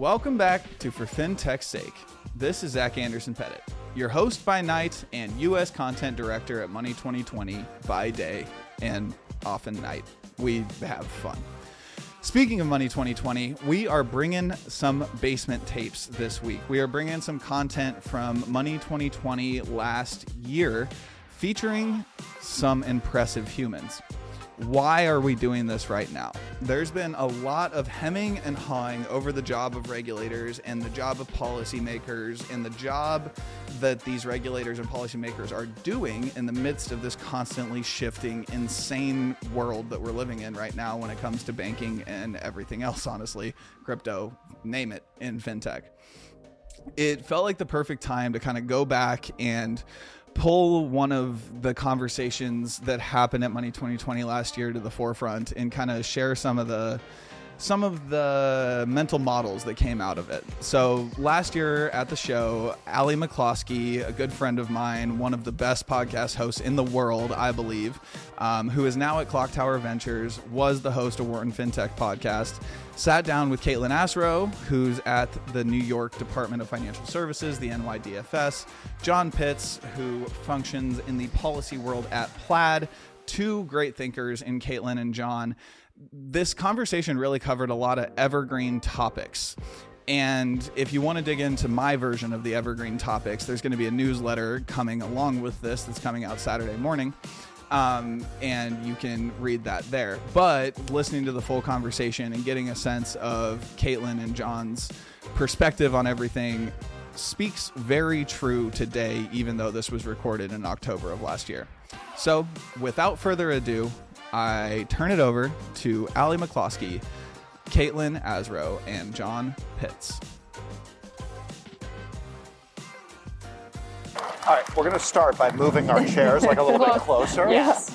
Welcome back to For FinTech's Sake. This is Zach Anderson Pettit, your host by night and U.S. content director at Money 2020 by day and often night. We have fun. Speaking of Money 2020, we are bringing some basement tapes this week. We are bringing some content from Money 2020 last year featuring some impressive humans why are we doing this right now? There's been a lot of hemming and hawing over the job of regulators and the job of policymakers and the job that these regulators and policymakers are doing in the midst of this constantly shifting, insane world that we're living in right now when it comes to banking and everything else, honestly, crypto, name it, in fintech. It felt like the perfect time to kind of go back and pull one of the conversations that happened at Money 2020 last year to the forefront and kind of share some of the some of the mental models that came out of it. So last year at the show, Ally McCloskey, a good friend of mine, one of the best podcast hosts in the world, I believe, um, who is now at Clocktower Ventures, was the host of Wharton FinTech podcast. Sat down with Kaitlin Asrow, who's at the New York Department of Financial Services, the NYDFS, John Pitts, who functions in the policy world at Plaid. Two great thinkers in Kaitlin and John this conversation really covered a lot of evergreen topics. And if you want to dig into my version of the evergreen topics, there's going to be a newsletter coming along with this that's coming out Saturday morning. Um, and you can read that there. But listening to the full conversation and getting a sense of Kaitlin and John's perspective on everything speaks very true today, even though this was recorded in October of last year. So, without further ado, I turn it over to Ally McCloskey, Kaitlin Asrow, and John Pitts. All right, we're going to start by moving our chairs like a little bit closer. Yes.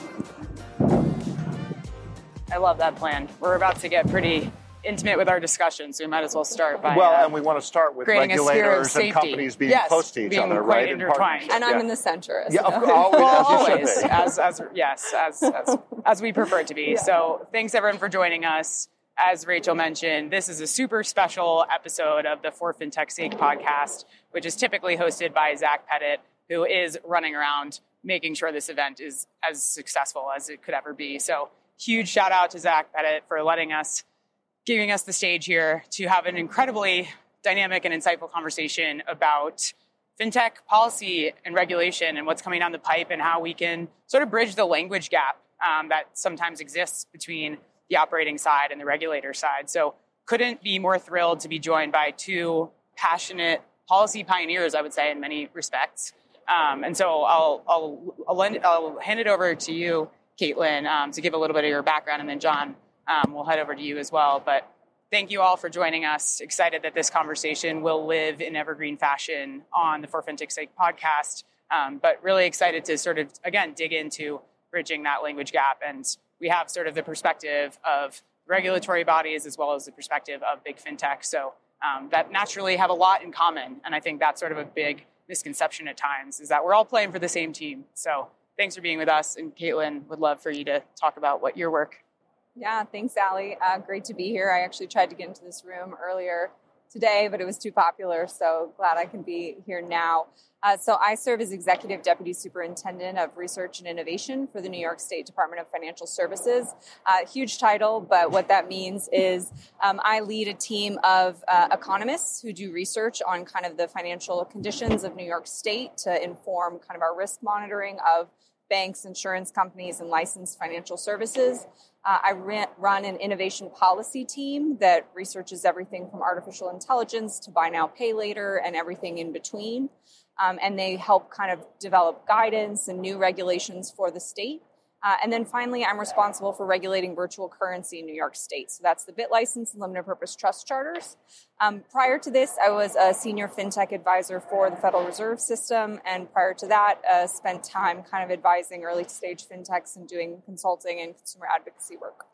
I love that plan. We're about to get pretty intimate with our discussion, so we might as well start by. Well, uh, and we want to start with creating a sphere of regulators and companies being Yes, close to each being other, quite right? in intertwined. partnership. And I'm Yeah. in the center. As Yeah, of know. always, well, as always be. as as yes as as, as we prefer it to be. So thanks everyone for joining us. As Rachel mentioned, this is a super special episode of the For FinTech Sake podcast, which is typically hosted by Zach Pettit, who is running around making sure this event is as successful as it could ever be. So huge shout out to Zach Pettit for letting us, giving us the stage here to have an incredibly dynamic and insightful conversation about fintech policy and regulation and what's coming down the pipe and how we can sort of bridge the language gap um, that sometimes exists between the operating side and the regulator side. So, couldn't be more thrilled to be joined by two passionate policy pioneers, I would say, in many respects. Um, and so, I'll, I'll, I'll, lend, I'll hand it over to you, Kaitlin, um, to give a little bit of your background, and then John, um, we'll head over to you as well. But thank you all for joining us. Excited that this conversation will live in evergreen fashion on the For FinTech Sake podcast. Um, but really excited to sort of, again, dig into bridging that language gap. And we have sort of the perspective of regulatory bodies as well as the perspective of big fintech. So um, that naturally have a lot in common. And I think that's sort of a big misconception at times is that we're all playing for the same team. So thanks for being with us. And Kaitlin, would love for you to talk about what your work Yeah, thanks, Ally. Uh, great to be here. I actually tried to get into this room earlier today, but it was too popular, so glad I can be here now. Uh, so, I serve as Executive Deputy Superintendent of Research and Innovation for the New York State Department of Financial Services. Uh, huge title, but what that means is um, I lead a team of uh, economists who do research on kind of the financial conditions of New York State to inform kind of our risk monitoring of banks, insurance companies, and licensed financial services. Uh, I run an innovation policy team that researches everything from artificial intelligence to buy now, pay later, and everything in between. Um, and they help kind of develop guidance and new regulations for the state. Uh, and then finally, I'm responsible for regulating virtual currency in New York State. So that's the BitLicense and limited purpose trust charters. Um, prior to this, I was a senior fintech advisor for the Federal Reserve System. And prior to that, uh, spent time kind of advising early stage fintechs and doing consulting and consumer advocacy work.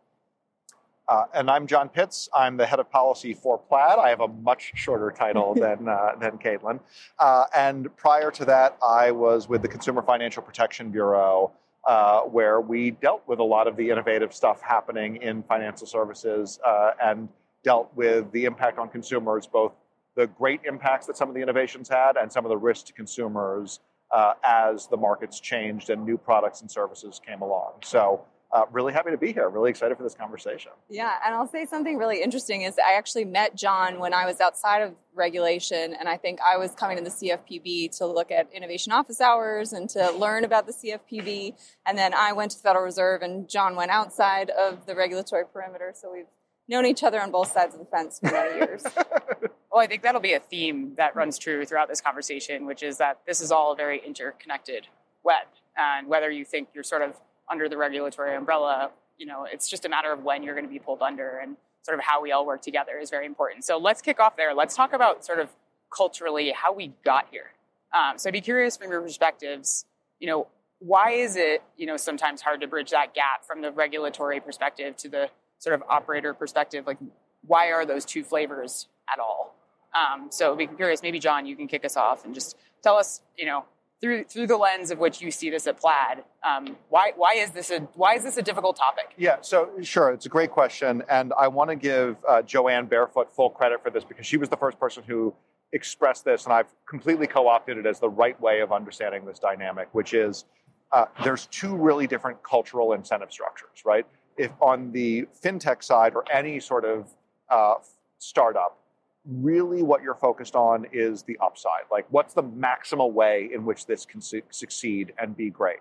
Uh, and I'm John Pitts. I'm the head of policy for Plaid. I have a much shorter title than uh, than Kaitlin. Uh, and prior to that, I was with the Consumer Financial Protection Bureau, uh, where we dealt with a lot of the innovative stuff happening in financial services uh, and dealt with the impact on consumers, both the great impacts that some of the innovations had and some of the risks to consumers uh, as the markets changed and new products and services came along. So uh, really happy to be here. Really excited for this conversation. Yeah, and I'll say something really interesting is I actually met John when I was outside of regulation, and I think I was coming to the CFPB to look at innovation office hours and to learn about the CFPB, and then I went to the Federal Reserve, and John went outside of the regulatory perimeter. So we've known each other on both sides of the fence for many years. well, I think that'll be a theme that runs true throughout this conversation, which is that this is all a very interconnected web, and whether you think you're sort of under the regulatory umbrella, you know, it's just a matter of when you're going to be pulled under and sort of how we all work together is very important. So let's kick off there. Let's talk about sort of culturally how we got here. Um, so I'd be curious from your perspectives, you know, why is it, you know, sometimes hard to bridge that gap from the regulatory perspective to the sort of operator perspective? Like, why are those two flavors at all? Um, so I'd be curious, maybe John, you can kick us off and just tell us, you know, through through the lens of which you see this at Plaid. Um, why why is this a why is this a difficult topic? Yeah, so sure, it's a great question, and I want to give uh, Jo Ann Barefoot full credit for this because she was the first person who expressed this, and I've completely co-opted it as the right way of understanding this dynamic, which is uh, there's two really different cultural incentive structures, right? If on the fintech side or any sort of uh, startup, really what you're focused on is the upside. Like, what's the maximal way in which this can su- succeed and be great?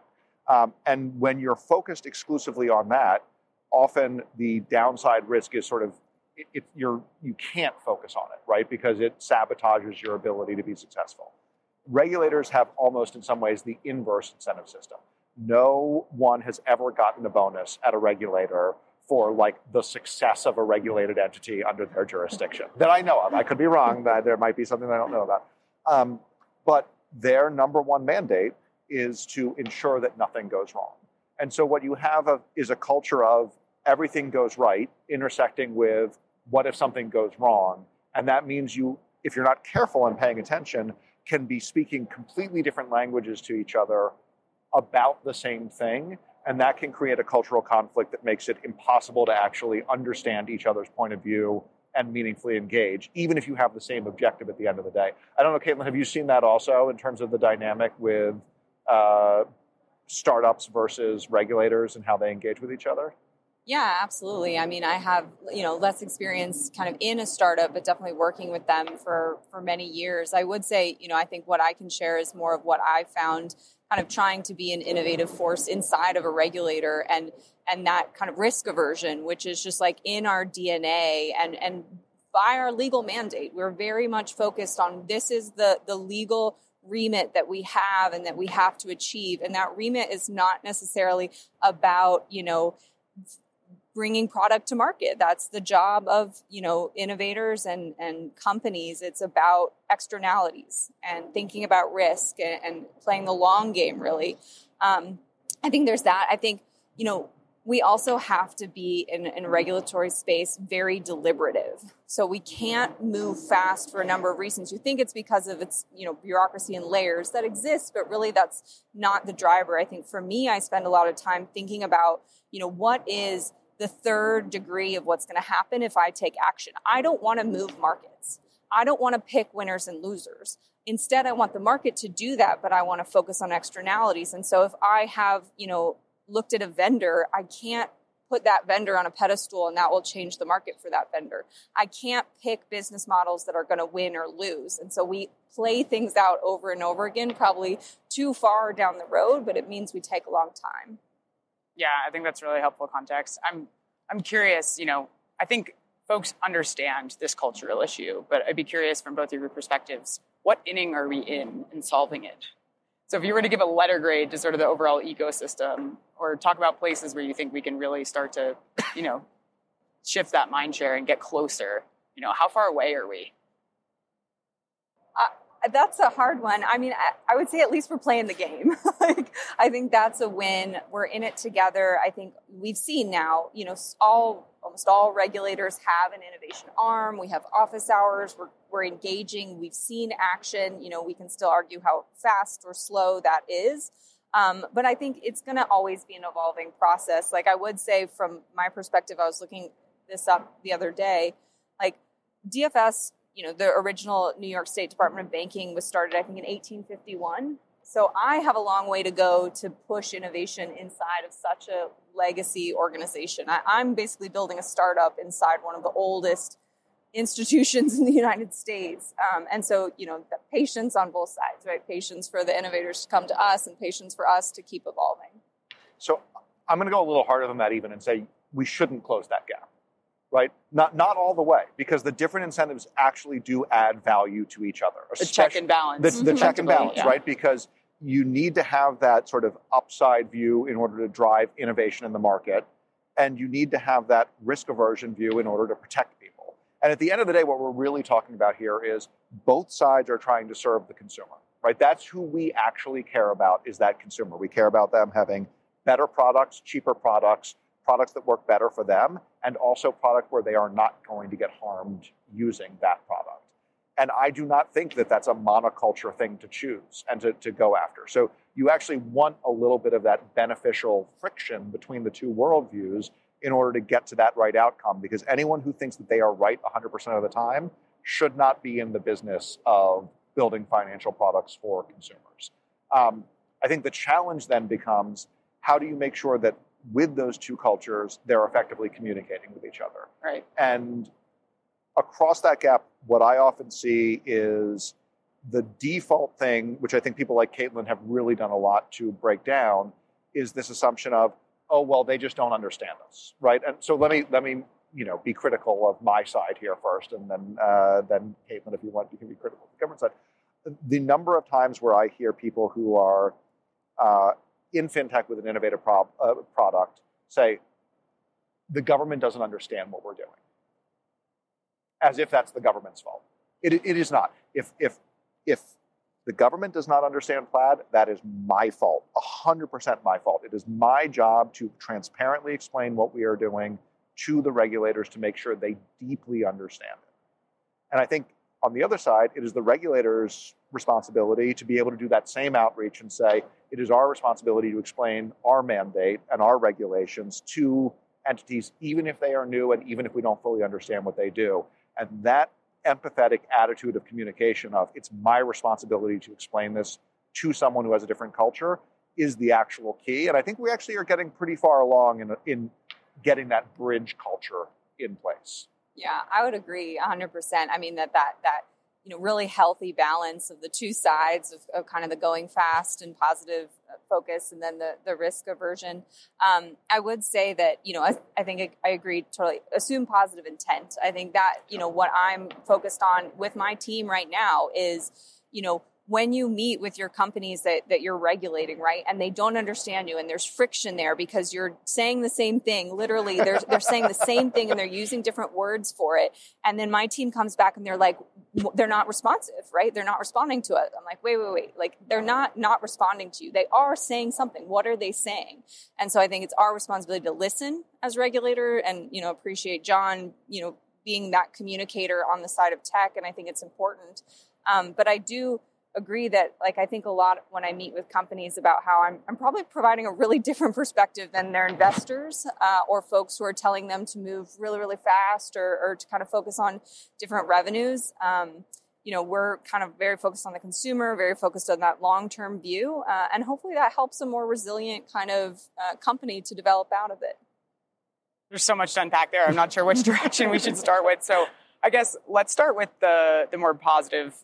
Um, and when you're focused exclusively on that, often the downside risk is sort of it, it, you're you can't focus on it, right? Because it sabotages your ability to be successful. Regulators have almost, in some ways, the inverse incentive system. No one has ever gotten a bonus at a regulator for like the success of a regulated entity under their jurisdiction that I know of. I could be wrong. That there might be something I don't know about. Um, but their number one mandate is to ensure that nothing goes wrong. And so what you have a, is a culture of everything goes right, intersecting with what if something goes wrong. And that means you, if you're not careful and paying attention, can be speaking completely different languages to each other about the same thing and that can create a cultural conflict that makes it impossible to actually understand each other's point of view and meaningfully engage, even if you have the same objective at the end of the day. I don't know, Kaitlin, have you seen that also in terms of the dynamic with uh, startups versus regulators and how they engage with each other? Yeah, absolutely. I mean, I have you know less experience kind of in a startup, but definitely working with them for for many years. I would say, you know, I think what I can share is more of what I found kind of trying to be an innovative force inside of a regulator and and that kind of risk aversion which is just like in our dna and and by our legal mandate. We're very much focused on this is the the legal remit that we have and that we have to achieve. And that remit is not necessarily about you know bringing product to market. That's the job of you know innovators and and companies. It's about externalities and thinking about risk and, and playing the long game really. Um, i think there's that. I think you know we also have to be in, in regulatory space very deliberative. So we can't move fast for a number of reasons. You think it's because of its you know bureaucracy and layers that exist but really that's not the driver. I think for me i spend a lot of time thinking about you know what is the third degree of what's going to happen if I take action. I don't want to move markets. I don't want to pick winners and losers. Instead, I want the market to do that, but I want to focus on externalities. And so if I have, you know, looked at a vendor, I can't put that vendor on a pedestal and that will change the market for that vendor. I can't pick business models that are going to win or lose. And so we play things out over and over again, probably too far down the road, but it means we take a long time. Yeah, I think that's really helpful context. I'm I'm curious, you know, I think folks understand this cultural issue, but I'd be curious from both of your perspectives, what inning are we in in solving it? So if you were to give a letter grade to sort of the overall ecosystem or talk about places where you think we can really start to, you know, shift that mind share and get closer, you know, how far away are we? Uh, that's a hard one. I mean, I, I, would say at least we're playing the game. like, I think that's a win. We're in it together. I think we've seen now, you know, all almost all regulators have an innovation arm. We have office hours. We're, we're engaging. We've seen action. You know, we can still argue how fast or slow that is. Um, but I think it's going to always be an evolving process. Like I would say, from my perspective, I was looking this up the other day Like DFS, you know, the original New York State Department of Banking was started, I think, in 1851. So I have a long way to go to push innovation inside of such a legacy organization. I, am basically building a startup inside one of the oldest institutions in the United States. Um, and so, you know, the patience on both sides, right? Patience for the innovators to come to us and patience for us to keep evolving. So I'm going to go a little harder than that even and say we shouldn't close that gap right? Not not all the way, because the different incentives actually do add value to each other. The check and balance. The, the check and balance, yeah. right? Because you need to have that sort of upside view in order to drive innovation in the market, and you need to have that risk aversion view in order to protect people. And at the end of the day, what we're really talking about here is both sides are trying to serve the consumer, right? That's who we actually care about is that consumer. We care about them having better products, cheaper products, products that work better for them, and also product where they are not going to get harmed using that product. And I do not think that that's a monoculture thing to choose and to, to go after. So you actually want a little bit of that beneficial friction between the two worldviews in order to get to that right outcome. Because anyone who thinks that they are right 100% of the time should not be in the business of building financial products for consumers. Um, I think the challenge then becomes how do you make sure that with those two cultures, they're effectively communicating with each other. Right. And across that gap, what I often see is the default thing, which I think people like Kaitlin have really done a lot to break down, is this assumption of, oh well, they just don't understand us, right? And so let me let me you know be critical of my side here first, and then uh, then Kaitlin, if you want, you can be critical of the government side. The number of times where I hear people who are uh, in fintech with an innovative uh, product say, the government doesn't understand what we're doing. As if that's the government's fault. It, it is not. If, if, if the government does not understand Plaid, that is my fault, 100% my fault. It is my job to transparently explain what we are doing to the regulators to make sure they deeply understand it. And I think on the other side, it is the regulators' responsibility to be able to do that same outreach and say, it is our responsibility to explain our mandate and our regulations to entities, even if they are new and even if we don't fully understand what they do. And that empathetic attitude of communication of it's my responsibility to explain this to someone who has a different culture is the actual key. And I think we actually are getting pretty far along in, in getting that bridge culture in place. Yeah, I would agree 100%. I mean that that that you know really healthy balance of the two sides of, of kind of the going fast and positive uh, focus and then the the risk aversion um, i would say that you know I, I think I, I agree totally assume positive intent i think that you know what i'm focused on with my team right now is you know when you meet with your companies that, that you're regulating, right, and they don't understand you and there's friction there because you're saying the same thing, literally, they're, they're saying the same thing and they're using different words for it. And then my team comes back and they're like, they're not responsive, right? They're not responding to it. I'm like, wait, wait, wait. Like, they're not not responding to you. They are saying something. What are they saying? And so I think it's our responsibility to listen as regulator and, you know, appreciate John, you know, being that communicator on the side of tech. And I think it's important. Um, but I do, agree that like i think a lot when i meet with companies about how i'm, I'm probably providing a really different perspective than their investors uh, or folks who are telling them to move really really fast or, or to kind of focus on different revenues. Um, you know we're kind of very focused on the consumer very focused on that long-term view uh, and hopefully that helps a more resilient kind of uh, company to develop out of it. There's so much to unpack there. I'm not sure which direction we should start with. So i guess let's start with the the more positive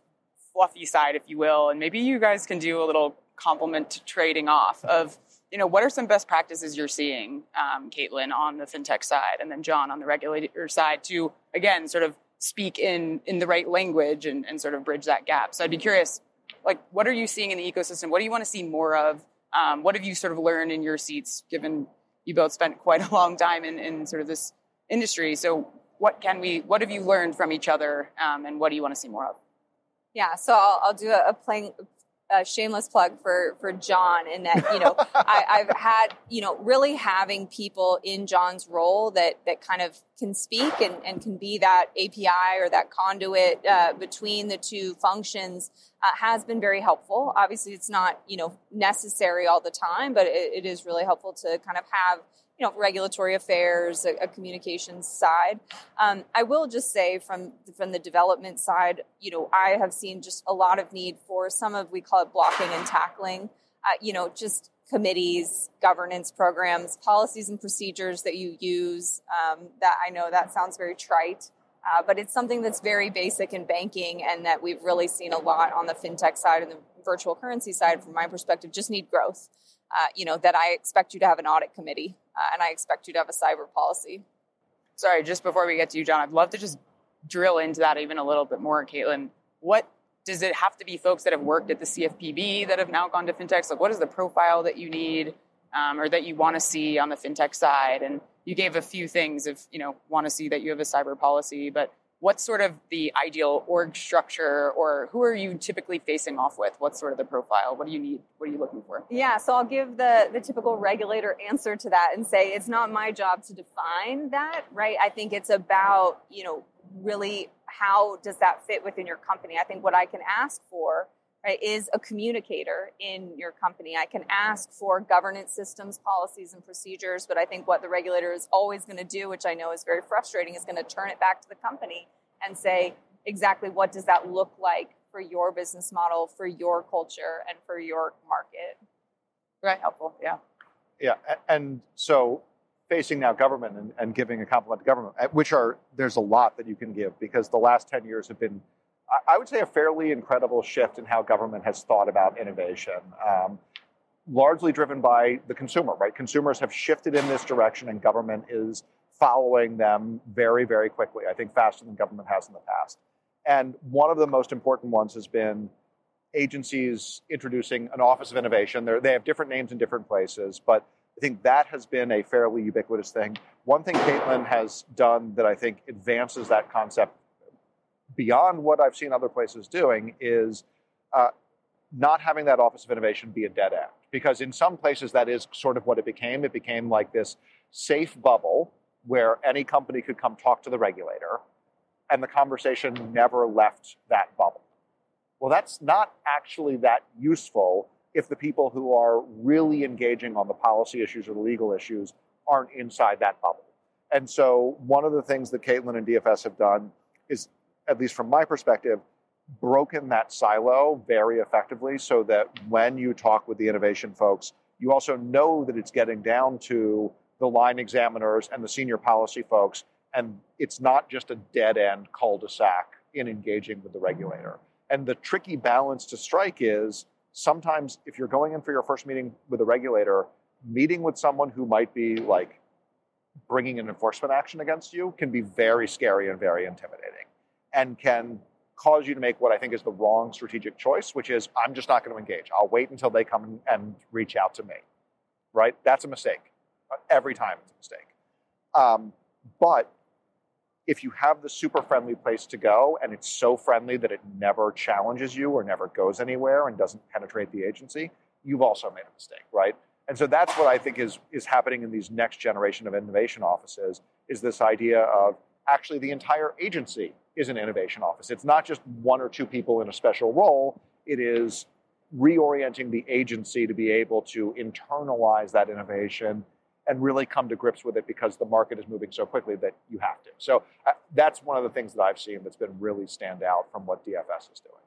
fluffy side, if you will, and maybe you guys can do a little compliment trading off of you know what are some best practices you're seeing, um, Kaitlin, on the fintech side, and then John on the regulator side to again sort of speak in in the right language and, and sort of bridge that gap. So I'd be curious, like what are you seeing in the ecosystem? What do you want to see more of? Um, what have you sort of learned in your seats, given you both spent quite a long time in, in sort of this industry? So what can we? What have you learned from each other, um, and what do you want to see more of? Yeah, so I'll, I'll do a, a plain, a shameless plug for for John in that you know I, have had you know really having people in John's role that that kind of can speak and, and can be that API or that conduit uh, between the two functions uh, has been very helpful. Obviously, it's not you know necessary all the time, but it, it is really helpful to kind of have you know regulatory affairs, a, a communications side. Um, I will just say from from the development side, you know, I have seen just a lot of need for some of we call it blocking and tackling. Uh, you know, just committees, governance programs, policies and procedures that you use. Um, that I know that sounds very trite, uh, but it's something that's very basic in banking and that we've really seen a lot on the fintech side and the virtual currency side, from my perspective, just need growth. Uh, you know, that I expect you to have an audit committee uh, and I expect you to have a cyber policy. Sorry, just before we get to you, John, I'd love to just drill into that even a little bit more, Kaitlin. What does it have to be folks that have worked at the CFPB that have now gone to fintechs? Like, what is the profile that you need um, or that you want to see on the fintech side? And you gave a few things of, you know, want to see that you have a cyber policy, but what's sort of the ideal org structure or who are you typically facing off with? What's sort of the profile? What do you need? What are you looking for? Yeah, so I'll give the, the typical regulator answer to that and say it's not my job to define that, right? I think it's about, you know, really how does that fit within your company? I think what I can ask for right, is a communicator in your company. I can ask for governance systems, policies, and procedures, but I think what the regulator is always going to do, which I know is very frustrating, is going to turn it back to the company and say exactly what does that look like for your business model, for your culture, and for your market. Very helpful. Yeah. Yeah, and so facing now government and, and, giving a compliment to government, which are there's a lot that you can give because the last ten years have been, I would say, a fairly incredible shift in how government has thought about innovation. Um, largely driven by the consumer, right? Consumers have shifted in this direction, and government is following them very, very quickly. I think faster than government has in the past. And one of the most important ones has been agencies introducing an Office of Innovation. They're, they have different names in different places, but I think that has been a fairly ubiquitous thing. One thing Kaitlin has done that I think advances that concept beyond what I've seen other places doing is uh, not having that Office of Innovation be a dead end. Because in some places, that is sort of what it became. It became like this safe bubble where any company could come talk to the regulator, and the conversation never left that bubble. Well, that's not actually that useful if the people who are really engaging on the policy issues or the legal issues aren't inside that bubble. And so, one of the things that Kaitlin and DFS have done is, at least from my perspective, broken that silo very effectively so that when you talk with the innovation folks, you also know that it's getting down to the line examiners and the senior policy folks, and it's not just a dead end cul de sac in engaging with the regulator. And the tricky balance to strike is sometimes if you're going in for your first meeting with a regulator, meeting with someone who might be like bringing an enforcement action against you can be very scary and very intimidating and can cause you to make what I think is the wrong strategic choice, which is I'm just not going to engage. I'll wait until they come and reach out to me. Right? That's a mistake. Every time it's a mistake. Um, but if you have the super friendly place to go and it's so friendly that it never challenges you or never goes anywhere and doesn't penetrate the agency, you've also made a mistake, right? And so that's what I think is, is happening in these next generation of innovation offices is this idea of actually the entire agency is an innovation office. It's not just one or two people in a special role. It is reorienting the agency to be able to internalize that innovation and really come to grips with it because the market is moving so quickly that you have to. So uh, that's one of the things that I've seen that's been really stand out from what DFS is doing.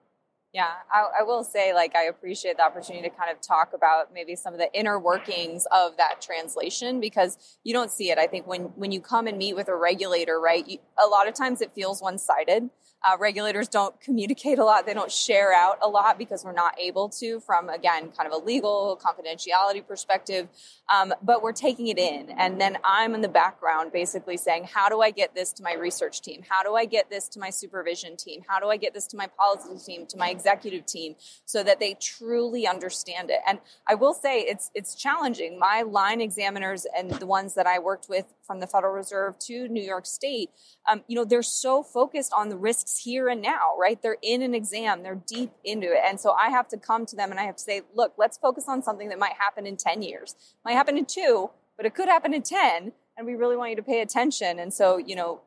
Yeah, I, I, will say, like, I appreciate the opportunity to kind of talk about maybe some of the inner workings of that translation because you don't see it. I think when when you come and meet with a regulator, right, you, a lot of times it feels one sided. Uh, regulators don't communicate a lot. They don't share out a lot because we're not able to from, again, kind of a legal confidentiality perspective. Um, but we're taking it in. And then I'm in the background basically saying, how do I get this to my research team? How do I get this to my supervision team? How do I get this to my policy team, to my executive team so that they truly understand it? And I will say it's, it's challenging. My line examiners and the ones that I worked with from the Federal Reserve to New York State, um, you know, they're so focused on the here and now, right? They're in an exam, they're deep into it. And so I have to come to them and I have to say, look, let's focus on something that might happen in 10 years. Might happen in two, but it could happen in 10. And we really want you to pay attention. And so, you know,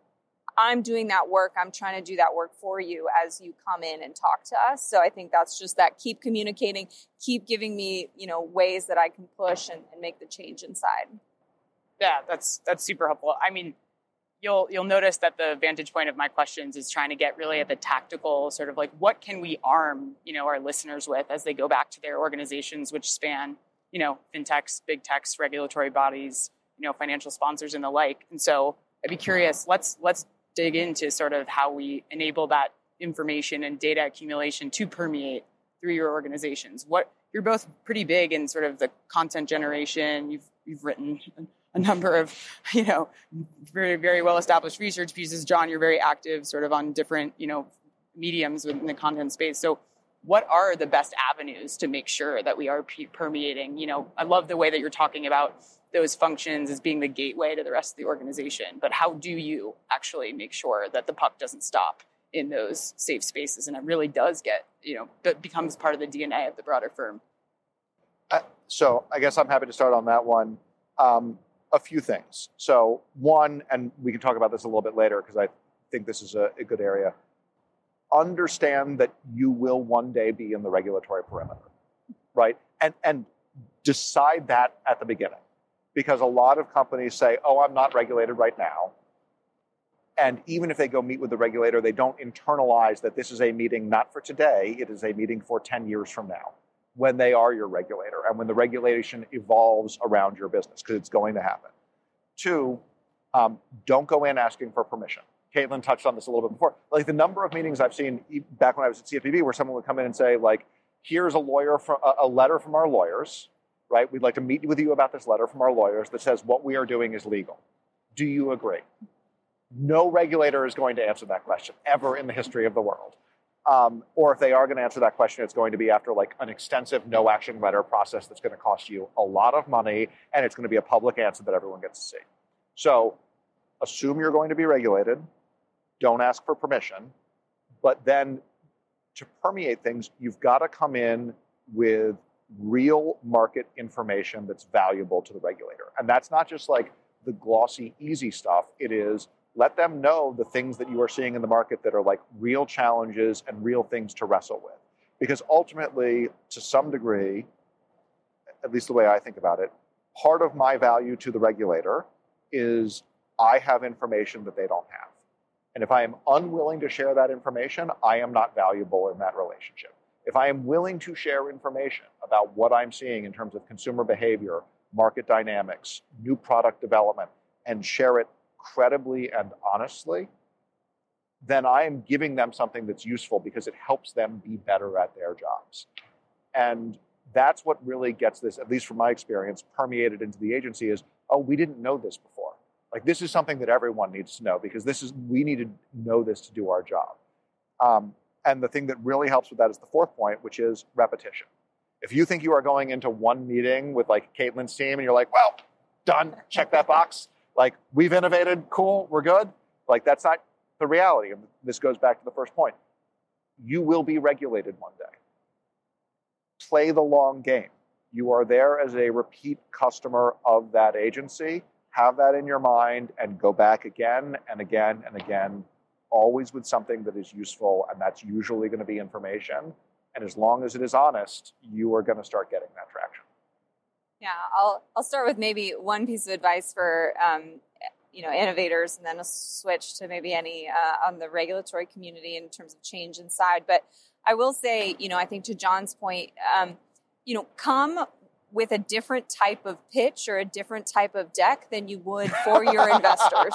I'm doing that work. I'm trying to do that work for you as you come in and talk to us. So I think that's just that keep communicating, keep giving me, you know, ways that I can push and, and make the change inside Yeah, that's that's super helpful. I mean, you'll you'll notice that the vantage point of my questions is trying to get really at the tactical sort of like what can we arm you know our listeners with as they go back to their organizations which span you know fintechs big techs regulatory bodies you know financial sponsors and the like. And so i'd be curious let's let's dig into sort of how we enable that information and data accumulation to permeate through your organizations. What you're both pretty big in sort of the content generation. You've you've written a number of, you know, very, very well established research pieces. John, you're very active sort of on different, you know, mediums within the content space. So what are the best avenues to make sure that we are permeating? You know, I love the way that you're talking about those functions as being the gateway to the rest of the organization, but how do you actually make sure that the puck doesn't stop in those safe spaces and it really does get, you know, that becomes part of the DNA of the broader firm? Uh, so I guess I'm happy to start on that one. Um, a few things. So, one, and we can talk about this a little bit later because I think this is a, a, good area. Understand that you will one day be in the regulatory perimeter, right? And and decide that at the beginning, because a lot of companies say, "Oh, I'm not regulated right now," and even if they go meet with the regulator, they don't internalize that this is a meeting not for today; it is a meeting for ten years from now when they are your regulator and when the regulation evolves around your business, because it's going to happen. Two, um, don't go in asking for permission. Kaitlin touched on this a little bit before. Like the number of meetings I've seen back when I was at CFPB where someone would come in and say, like, here's a lawyer from a letter from our lawyers, right? We'd like to meet with you about this letter from our lawyers that says what we are doing is legal. Do you agree? No regulator is going to answer that question ever in the history of the world. Um, or if they are going to answer that question, it's going to be after like an extensive no action letter process that's going to cost you a lot of money, and it's going to be a public answer that everyone gets to see. So, assume you're going to be regulated. Don't ask for permission, but then to permeate things, you've got to come in with real market information that's valuable to the regulator, and that's not just like the glossy, easy stuff. It is let them know the things that you are seeing in the market that are like real challenges and real things to wrestle with. Because ultimately, to some degree, at least the way I think about it, part of my value to the regulator is I have information that they don't have. And if I am unwilling to share that information, I am not valuable in that relationship. If I am willing to share information about what I'm seeing in terms of consumer behavior, market dynamics, new product development, and share it credibly and honestly, then I am giving them something that's useful because it helps them be better at their jobs. And that's what really gets this, at least from my experience, permeated into the agency is, oh, we didn't know this before. Like this is something that everyone needs to know because this is we need to know this to do our job. Um, and the thing that really helps with that is the fourth point, which is repetition. If you think you are going into one meeting with like Kaitlin's team and you're like, well, done, check that box, like we've innovated, cool, we're good. Like that's not the reality. And this goes back to the first point. You will be regulated one day. Play the long game. You are there as a repeat customer of that agency. Have that in your mind and go back again and again and again, always with something that is useful, and that's usually going to be information. And as long as it is honest, you are going to start getting that traction. Yeah, I'll I'll start with maybe one piece of advice for um, you know innovators, and then a switch to maybe any uh, on the regulatory community in terms of change inside. But I will say, you know, I think to John's point, um, you know, come with a different type of pitch or a different type of deck than you would for your investors.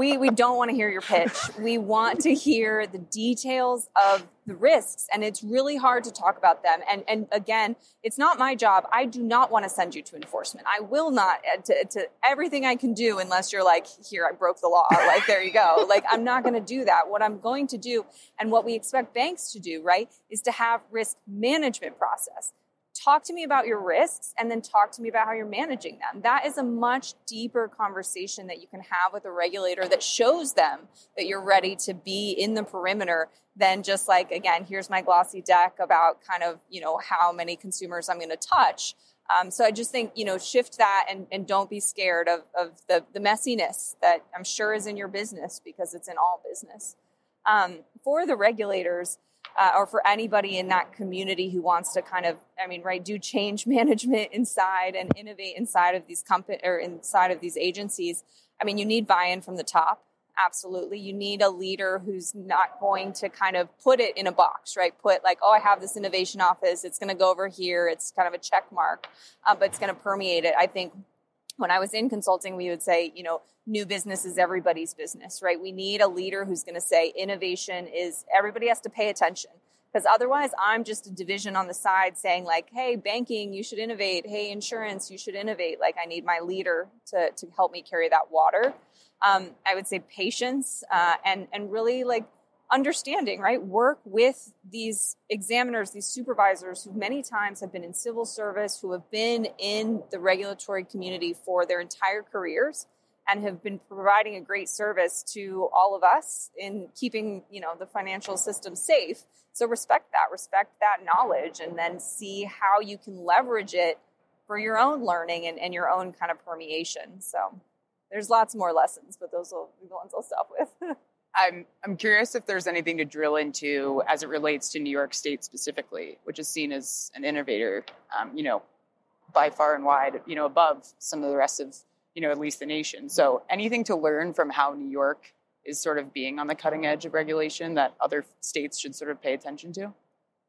We, we don't want to hear your pitch. We want to hear the details of the risks, and it's really hard to talk about them. And, and again, it's not my job. I do not want to send you to enforcement. I will not uh, to, to everything I can do unless you're like, here, I broke the law. Like, there you go. Like, I'm not going to do that. What I'm going to do, and what we expect banks to do, right, is to have risk management process talk to me about your risks and then talk to me about how you're managing them. That is a much deeper conversation that you can have with a regulator that shows them that you're ready to be in the perimeter than just like, again, here's my glossy deck about kind of, you know, how many consumers I'm going to touch. Um, so I just think, you know, shift that and, and don't be scared of, of the, the messiness that I'm sure is in your business because it's in all business. Um, for the regulators, uh, or for anybody in that community who wants to kind of, I mean, right, do change management inside and innovate inside of these company or inside of these agencies. I mean, you need buy-in from the top. Absolutely. You need a leader who's not going to kind of put it in a box, right? Put like, oh, I have this innovation office. It's going to go over here. It's kind of a check mark, uh, but it's going to permeate it. I think when I was in consulting, we would say, you know, new business is everybody's business, right? We need a leader who's going to say innovation is everybody has to pay attention because otherwise I'm just a division on the side saying like, hey, banking, you should innovate. Hey, insurance, you should innovate. Like I need my leader to, to help me carry that water um, I would say patience uh, and and really like understanding, right? Work with these examiners, these supervisors who many times have been in civil service, who have been in the regulatory community for their entire careers and have been providing a great service to all of us in keeping, you know, the financial system safe. So respect that, respect that knowledge and then see how you can leverage it for your own learning and, and your own kind of permeation. So there's lots more lessons, but those will be the ones I'll stop with. I'm I'm curious if there's anything to drill into as it relates to New York State specifically, which is seen as an innovator, um, you know, by far and wide, you know, above some of the rest of, you know, at least the nation. So, anything to learn from how New York is sort of being on the cutting edge of regulation that other states should sort of pay attention to?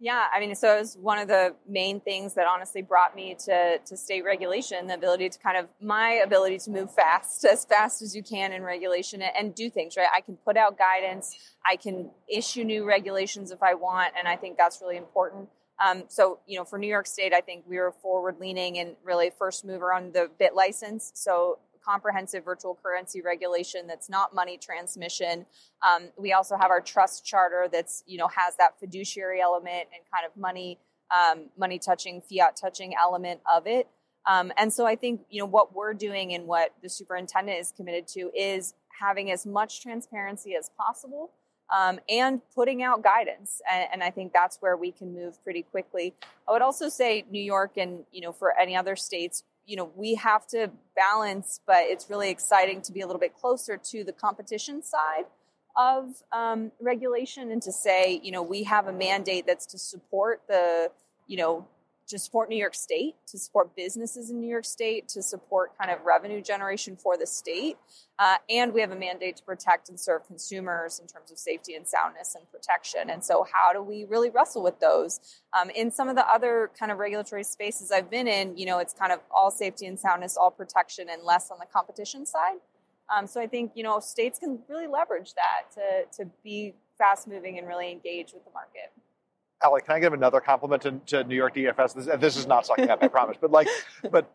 Yeah, I mean, so it was one of the main things that honestly brought me to, to state regulation the ability to kind of, my ability to move fast, as fast as you can in regulation and do things, right? I can put out guidance, I can issue new regulations if I want, and I think that's really important. Um, so, you know, for New York State, I think we were forward leaning and really first mover on the BitLicense. So, comprehensive virtual currency regulation that's not money transmission. Um, we also have our trust charter that's you know has that fiduciary element and kind of money um, money touching fiat touching element of it. Um, and so I think you know what we're doing and what the superintendent is committed to is having as much transparency as possible. Um, and putting out guidance. And, and, I think that's where we can move pretty quickly. I would also say New York and you know for any other states, you know we have to balance but it's really exciting to be a little bit closer to the competition side of um, regulation and to say you know we have a mandate that's to support the you know to support New York State, to support businesses in New York State, to support kind of revenue generation for the state. Uh, and we have a mandate to protect and serve consumers in terms of safety and soundness and protection. And so, how do we really wrestle with those? Um, in some of the other kind of regulatory spaces I've been in, you know, it's kind of all safety and soundness, all protection, and less on the competition side. Um, so I think you know states can really leverage that to to be fast moving and really engage with the market. Ally, can I give another compliment to, to New York DFS? This, this is not sucking up, I promise. But like, but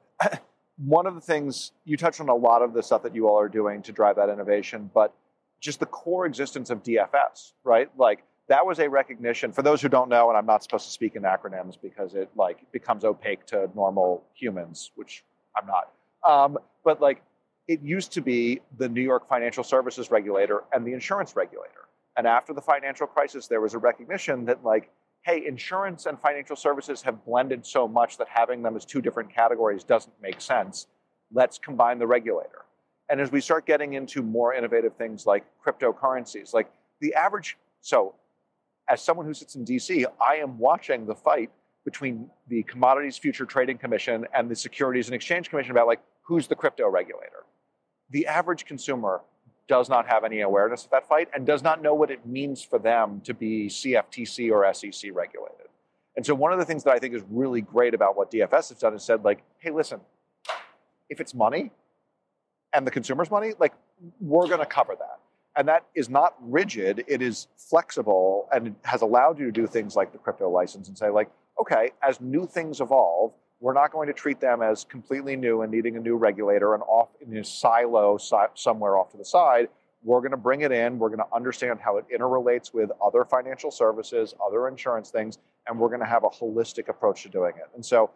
one of the things you touched on a lot of the stuff that you all are doing to drive that innovation, but just the core existence of DFS, right? Like that was a recognition for those who don't know, and I'm not supposed to speak in acronyms because it like becomes opaque to normal humans, which I'm not. Um, but like it used to be the New York Financial Services Regulator and the insurance regulator. And after the financial crisis, there was a recognition that like hey, insurance and financial services have blended so much that having them as two different categories doesn't make sense. Let's combine the regulator. And as we start getting into more innovative things like cryptocurrencies, like the average, so as someone who sits in DC, I am watching the fight between the Commodities Future Trading Commission and the Securities and Exchange Commission about like who's the crypto regulator. The average consumer does not have any awareness of that fight and does not know what it means for them to be CFTC or SEC regulated. And so one of the things that I think is really great about what DFS has done is said like, hey, listen, if it's money and the consumer's money, like we're going to cover that. And that is not rigid, it is flexible and it has allowed you to do things like the crypto license and say like, okay, as new things evolve, we're not going to treat them as completely new and needing a new regulator and off in a silo somewhere off to the side. We're going to bring it in. We're going to understand how it interrelates with other financial services, other insurance things, and we're going to have a holistic approach to doing it. And so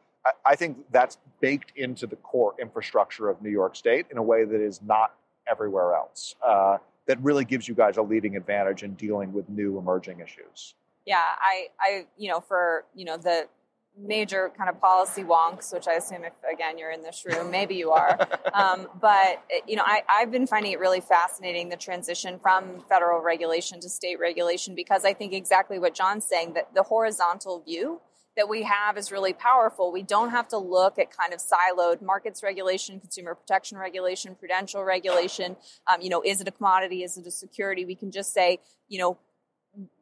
I think that's baked into the core infrastructure of New York State in a way that is not everywhere else. Uh, that really gives you guys a leading advantage in dealing with new emerging issues. Yeah, I, I, you know, for you know the major kind of policy wonks, which I assume if again you're in this room, maybe you are. um, but you know, I, I've been finding it really fascinating the transition from federal regulation to state regulation because I think exactly what John's saying that the horizontal view that we have is really powerful. We don't have to look at kind of siloed markets regulation, consumer protection regulation, prudential regulation. Um, you know, is it a commodity? Is it a security? We can just say, you know,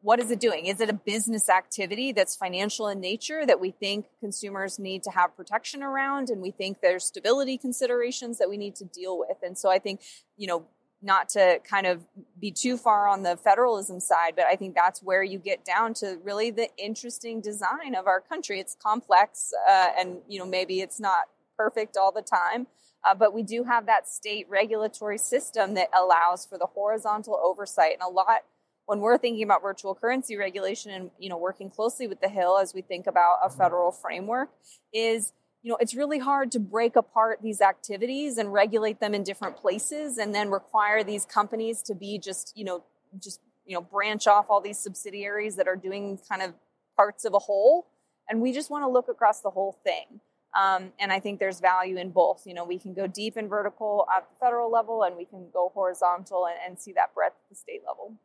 what is it doing? Is it a business activity that's financial in nature that we think consumers need to have protection around? And we think there's stability considerations that we need to deal with. And so I think, you know, not to kind of be too far on the federalism side, but I think that's where you get down to really the interesting design of our country. It's complex, uh, and you know maybe it's not perfect all the time, uh, but we do have that state regulatory system that allows for the horizontal oversight, and a lot when we're thinking about virtual currency regulation and you know working closely with the Hill as we think about a federal framework is you know, it's really hard to break apart these activities and regulate them in different places and then require these companies to be just, you know, just, you know, branch off all these subsidiaries that are doing kind of parts of a whole. And we just want to look across the whole thing. Um, and I think there's value in both. You know, we can go deep and vertical at the federal level and we can go horizontal and, and see that breadth at the state level.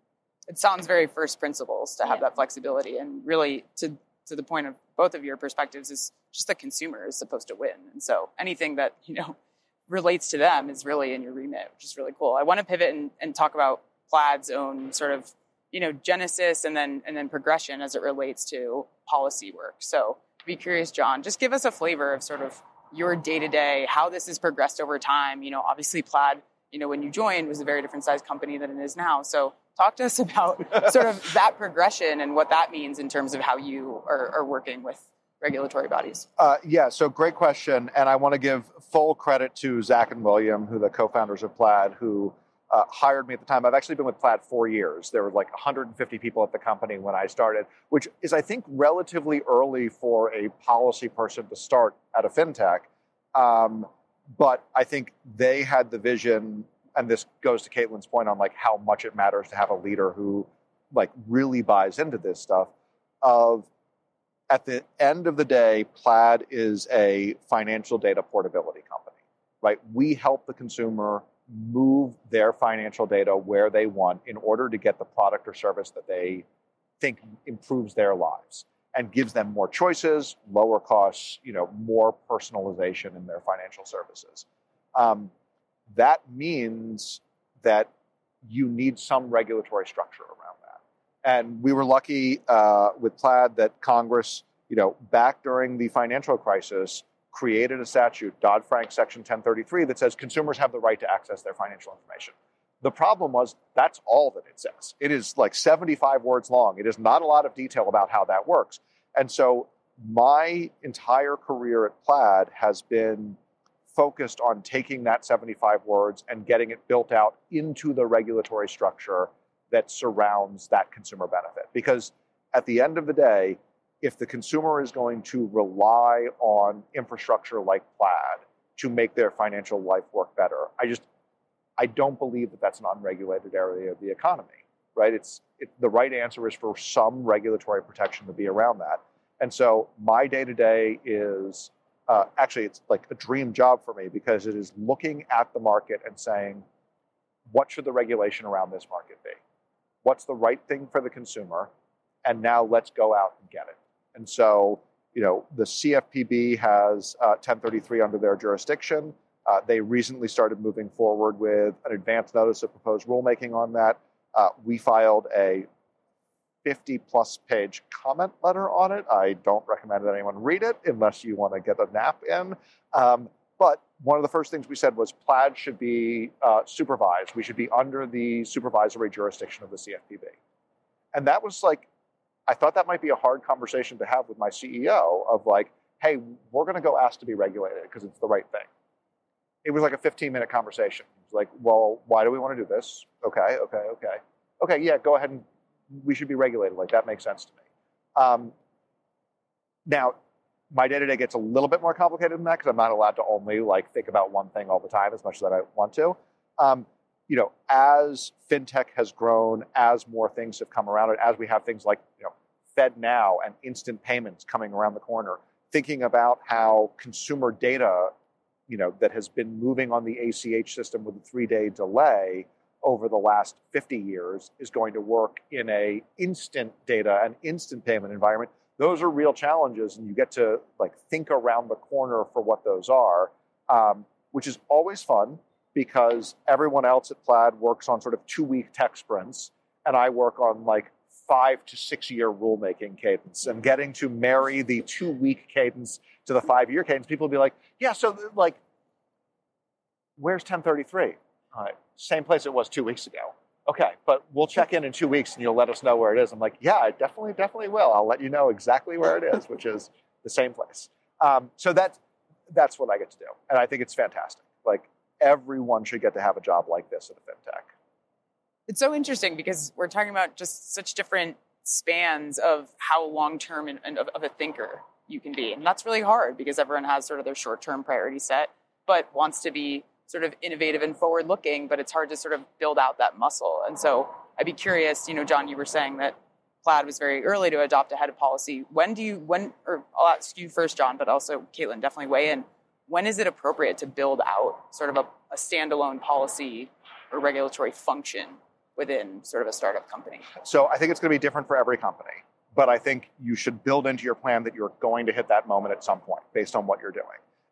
It sounds very first principles to have yeah. that flexibility and really to to the point of both of your perspectives is just the consumer is supposed to win. And so anything that, you know, relates to them is really in your remit, which is really cool. I want to pivot and, and talk about Plaid's own sort of, you know, genesis and then and then progression as it relates to policy work. So be curious, John, just give us a flavor of sort of your day to day, how this has progressed over time. You know, obviously Plaid, you know, when you joined was a very different size company than it is now. So talk to us about sort of that progression and what that means in terms of how you are, are working with regulatory bodies? Uh, yeah, so great question. And I want to give full credit to Zach and William, who the co founders of Plaid, who uh, hired me at the time. I've actually been with Plaid four years. There were like 150 people at the company when I started, which is, I think, relatively early for a policy person to start at a fintech. Um, but I think they had the vision and this goes to Kaitlin's point on like how much it matters to have a leader who like really buys into this stuff of at the end of the day plaid is a financial data portability company right? We help the consumer move their financial data where they want in order to get the product or service that they think improves their lives and gives them more choices lower costs you know more personalization in their financial services. Um, that means that you need some regulatory structure around that. And we were lucky uh, with Plaid that Congress, you know, back during the financial crisis, created a statute, Dodd Frank Section 1033, that says consumers have the right to access their financial information. The problem was that's all that it says. It is like 75 words long. It is not a lot of detail about how that works. And so my entire career at Plaid has been focused on taking that 75 words and getting it built out into the regulatory structure that surrounds that consumer benefit. Because at the end of the day, if the consumer is going to rely on infrastructure like Plaid to make their financial life work better, I just I don't believe that that's an unregulated area of the economy, right? It's it, the right answer is for some regulatory protection to be around that. And so my day to day is uh, actually it's like a dream job for me because it is looking at the market and saying what should the regulation around this market be? What's the right thing for the consumer? And now let's go out and get it. And so you know the cfpb has uh, 1033 under their jurisdiction. Uh, they recently started moving forward with an advance notice of proposed rulemaking on that. Uh, we filed a 50 plus page comment letter on it. I don't recommend that anyone read it unless you want to get a nap in. Um, but one of the first things we said was Plaid should be uh, supervised. We should be under the supervisory jurisdiction of the CFPB. And that was like, I thought that might be a hard conversation to have with my CEO of like, hey, we're going to go ask to be regulated because it's the right thing. It was like a 15 minute conversation. It was like, well, why do we want to do this? Okay, okay, okay. Okay, yeah, go ahead and we should be regulated. Like that makes sense to me. Um, now, my day to day gets a little bit more complicated than that because I'm not allowed to only like think about one thing all the time as much as I want to. Um, you know, as fintech has grown, as more things have come around, and as we have things like you know FedNow and instant payments coming around the corner, thinking about how consumer data, you know, that has been moving on the ACH system with a three-day delay over the last 50 years is going to work in a instant data and instant payment environment. Those are real challenges, and you get to like think around the corner for what those are, um, which is always fun because everyone else at Plaid works on sort of two-week tech sprints, and I work on like five to six year rulemaking cadence and getting to marry the two week cadence to the five year cadence, people will be like, yeah, so like, where's 1033? All right, same place it was two weeks ago. Okay, but we'll check in in two weeks and you'll let us know where it is. I'm like, yeah, I definitely, definitely will. I'll let you know exactly where it is, which is the same place. Um, so that's that's what I get to do, and I think it's fantastic. Like everyone should get to have a job like this at a fintech. It's so interesting because we're talking about just such different spans of how long term and, and of, of, a thinker you can be. And that's really hard because everyone has sort of their short term priority set, but wants to be sort of innovative and forward looking, but it's hard to sort of build out that muscle. And so I'd be curious, you know, John, you were saying that Plaid was very early to adopt a head of policy. When do you, when, or I'll ask you first, John, but also Kaitlin, definitely weigh in. When is it appropriate to build out sort of a, a standalone policy or regulatory function within sort of a startup company? So I think it's going to be different for every company. But I think you should build into your plan that you're going to hit that moment at some point based on what you're doing.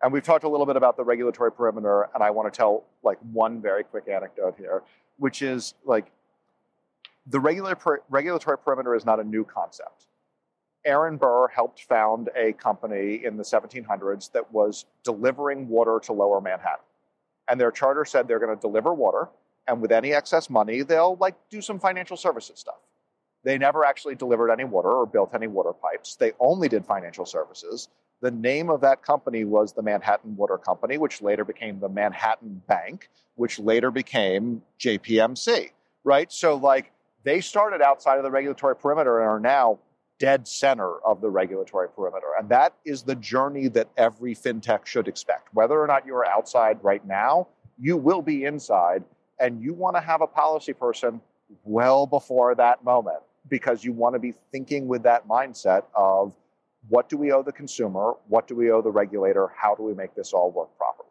And we've talked a little bit about the regulatory perimeter, and I want to tell like one very quick anecdote here, which is like the regulatory regulatory perimeter is not a new concept. Aaron Burr helped found a company in the 1700s that was delivering water to lower Manhattan. And their charter said they're going to deliver water and with any excess money, they'll like do some financial services stuff. They never actually delivered any water or built any water pipes. They only did financial services. The name of that company was the Manhattan Water Company, which later became the Manhattan Bank, which later became JPMC, right? So, like, they started outside of the regulatory perimeter and are now dead center of the regulatory perimeter. And that is the journey that every fintech should expect. Whether or not you are outside right now, you will be inside and you want to have a policy person well before that moment because you want to be thinking with that mindset of what do we owe the consumer? What do we owe the regulator? How do we make this all work properly?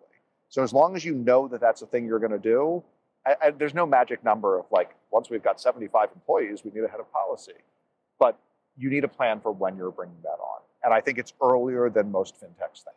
So, as long as you know that that's a thing you're going to do, I, I, there's no magic number of like, once we've got 75 employees, we need a head of policy. But you need a plan for when you're bringing that on. And I think it's earlier than most fintechs think.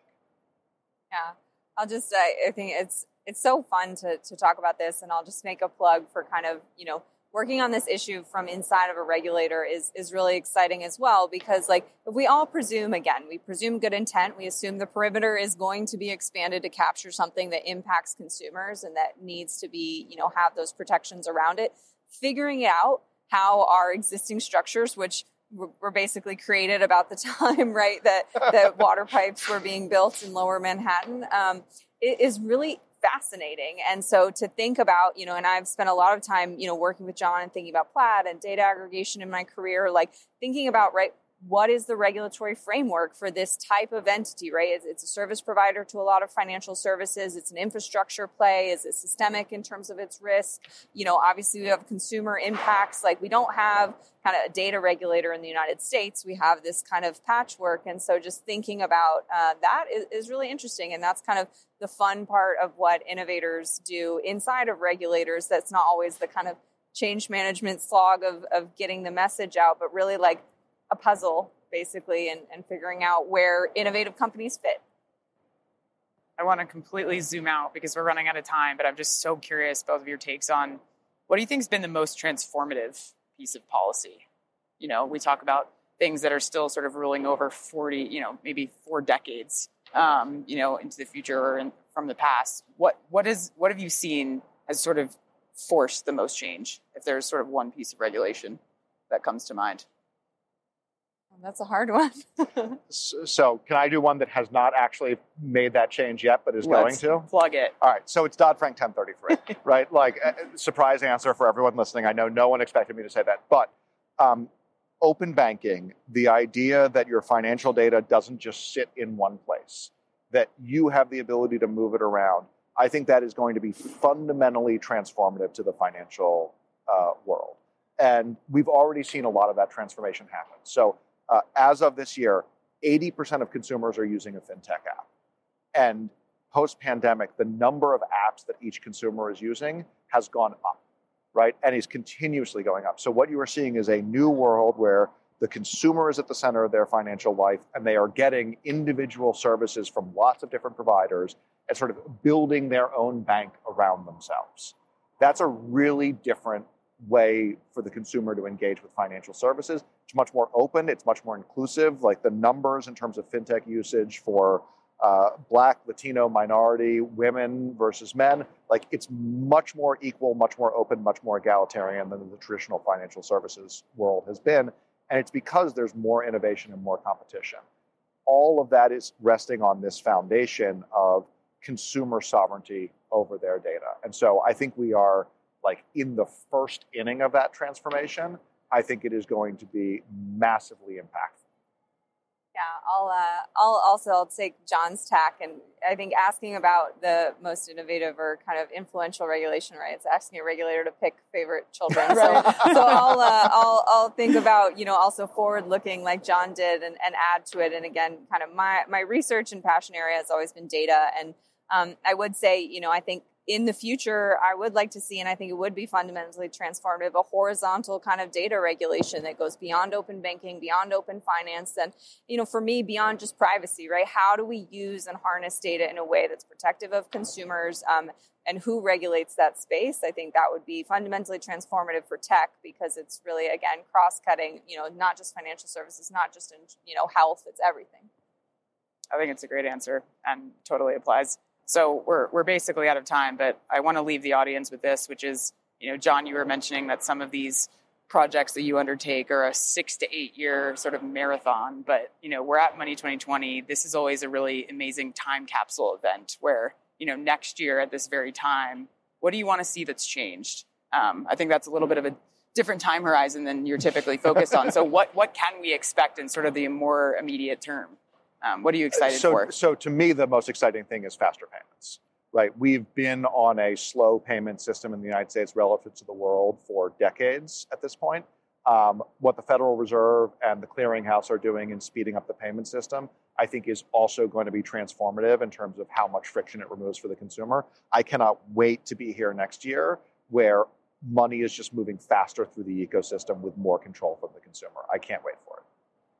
Yeah. I'll just, I think it's, it's so fun to, to talk about this and I'll just make a plug for kind of, you know, working on this issue from inside of a regulator is is really exciting as well because like if we all presume again we presume good intent we assume the perimeter is going to be expanded to capture something that impacts consumers and that needs to be you know have those protections around it figuring out how our existing structures which were basically created about the time right that that water pipes were being built in lower manhattan um, it is really fascinating. And so to think about, you know, and I've spent a lot of time, you know, working with John and thinking about Plaid and data aggregation in my career, like thinking about, right, what is the regulatory framework for this type of entity, right? It's, it's, a service provider to a lot of financial services. It's an infrastructure play. Is it systemic in terms of its risk? You know, obviously we have consumer impacts. Like we don't have kind of a data regulator in the United States. We have this kind of patchwork. And so just thinking about uh, that is, is really interesting. And that's kind of the fun part of what innovators do inside of regulators. That's not always the kind of change management slog of, of getting the message out, but really like a puzzle basically and, and figuring out where innovative companies fit. I want to completely zoom out because we're running out of time, but I'm just so curious both of your takes on what do you think has been the most transformative piece of policy? You know, we talk about things that are still sort of ruling over 40, you know, maybe four decades, um, you know, into the future or in, from the past. What what is what have you seen has sort of forced the most change? If there's sort of one piece of regulation that comes to mind. That's a hard one. so, can I do one that has not actually made that change yet, but is Let's going to? Plug it. All right. So it's Dodd Frank 1033, right? Like, uh, surprise answer for everyone listening. I know no one expected me to say that, but um, open banking, the idea that your financial data doesn't just sit in one place, that you have the ability to move it around. I think that is going to be fundamentally transformative to the financial uh, world. And we've already seen a lot of that transformation happen. So uh, as of this year, 80% of consumers are using a fintech app. And post pandemic, the number of apps that each consumer is using has gone up, right? And is continuously going up. So, what you are seeing is a new world where the consumer is at the center of their financial life and they are getting individual services from lots of different providers and sort of building their own bank around themselves. That's a really different way for the consumer to engage with financial services. It's much more open, it's much more inclusive. Like the numbers in terms of fintech usage for uh, black, Latino, minority, women versus men, like it's much more equal, much more open, much more egalitarian than the traditional financial services world has been. And it's because there's more innovation and more competition. All of that is resting on this foundation of consumer sovereignty over their data. And so I think we are like in the first inning of that transformation. I think it is going to be massively impactful. Yeah, I'll uh, I'll also I'll take John's tack, and I think asking about the most innovative or kind of influential regulation, right? It's asking a regulator to pick favorite children. right. So, so I'll uh, I'll I'll think about you know also forward looking like John did, and, and add to it. And again, kind of my my research and passion area has always been data, and um, I would say you know I think in the future, I would like to see, and I think it would be fundamentally transformative, a horizontal kind of data regulation that goes beyond open banking, beyond open finance, and you know, for me, beyond just privacy, right? How do we use and harness data in a way that's protective of consumers, um, and who regulates that space? I think that would be fundamentally transformative for tech because it's really again cross-cutting. You know, not just financial services, not just in you know health, it's everything. I think it's a great answer and totally applies. So we're we're basically out of time, but I want to leave the audience with this, which is, you know, John, you were mentioning that some of these projects that you undertake are a six to eight year sort of marathon. But you know, we're at Money 2020. This is always a really amazing time capsule event where you know next year at this very time, what do you want to see that's changed? Um, I think that's a little bit of a different time horizon than you're typically focused on. So what what can we expect in sort of the more immediate term? Um, what are you excited so, for? So, to me, the most exciting thing is faster payments. Right, we've been on a slow payment system in the United States relative to the world for decades at this point. Um, what the Federal Reserve and the clearinghouse are doing in speeding up the payment system, I think, is also going to be transformative in terms of how much friction it removes for the consumer. I cannot wait to be here next year where money is just moving faster through the ecosystem with more control from the consumer. I can't wait for it.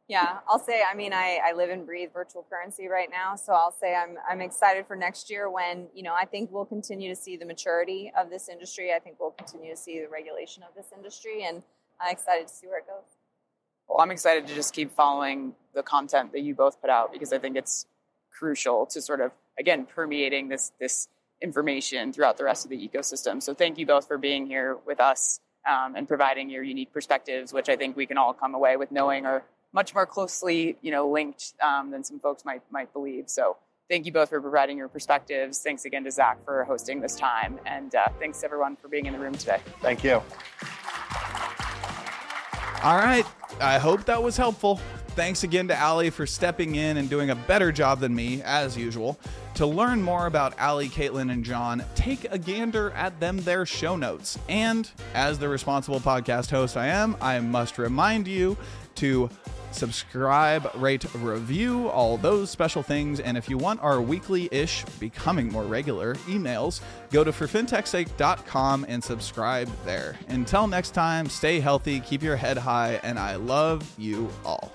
Yeah, I'll say. I mean, I, I live and breathe virtual currency right now, so I'll say I'm I'm excited for next year when you know I think we'll continue to see the maturity of this industry. I think we'll continue to see the regulation of this industry, and I'm excited to see where it goes. Well, I'm excited to just keep following the content that you both put out because I think it's crucial to sort of again permeating this this information throughout the rest of the ecosystem. So thank you both for being here with us um, and providing your unique perspectives, which I think we can all come away with knowing or much more closely, you know, linked um, than some folks might might believe. So thank you both for providing your perspectives. Thanks again to Zach for hosting this time, and uh, thanks everyone for being in the room today. Thank you. All right, I hope that was helpful. Thanks again to Ally for stepping in and doing a better job than me, as usual. To learn more about Ally, Kaitlin, and John, take a gander at them their show notes. And as the responsible podcast host I am, I must remind you to subscribe, rate, review, all those special things. And if you want our weekly ish, becoming more regular emails, go to forfintechsake.com and subscribe there. Until next time, stay healthy, keep your head high, and I love you all.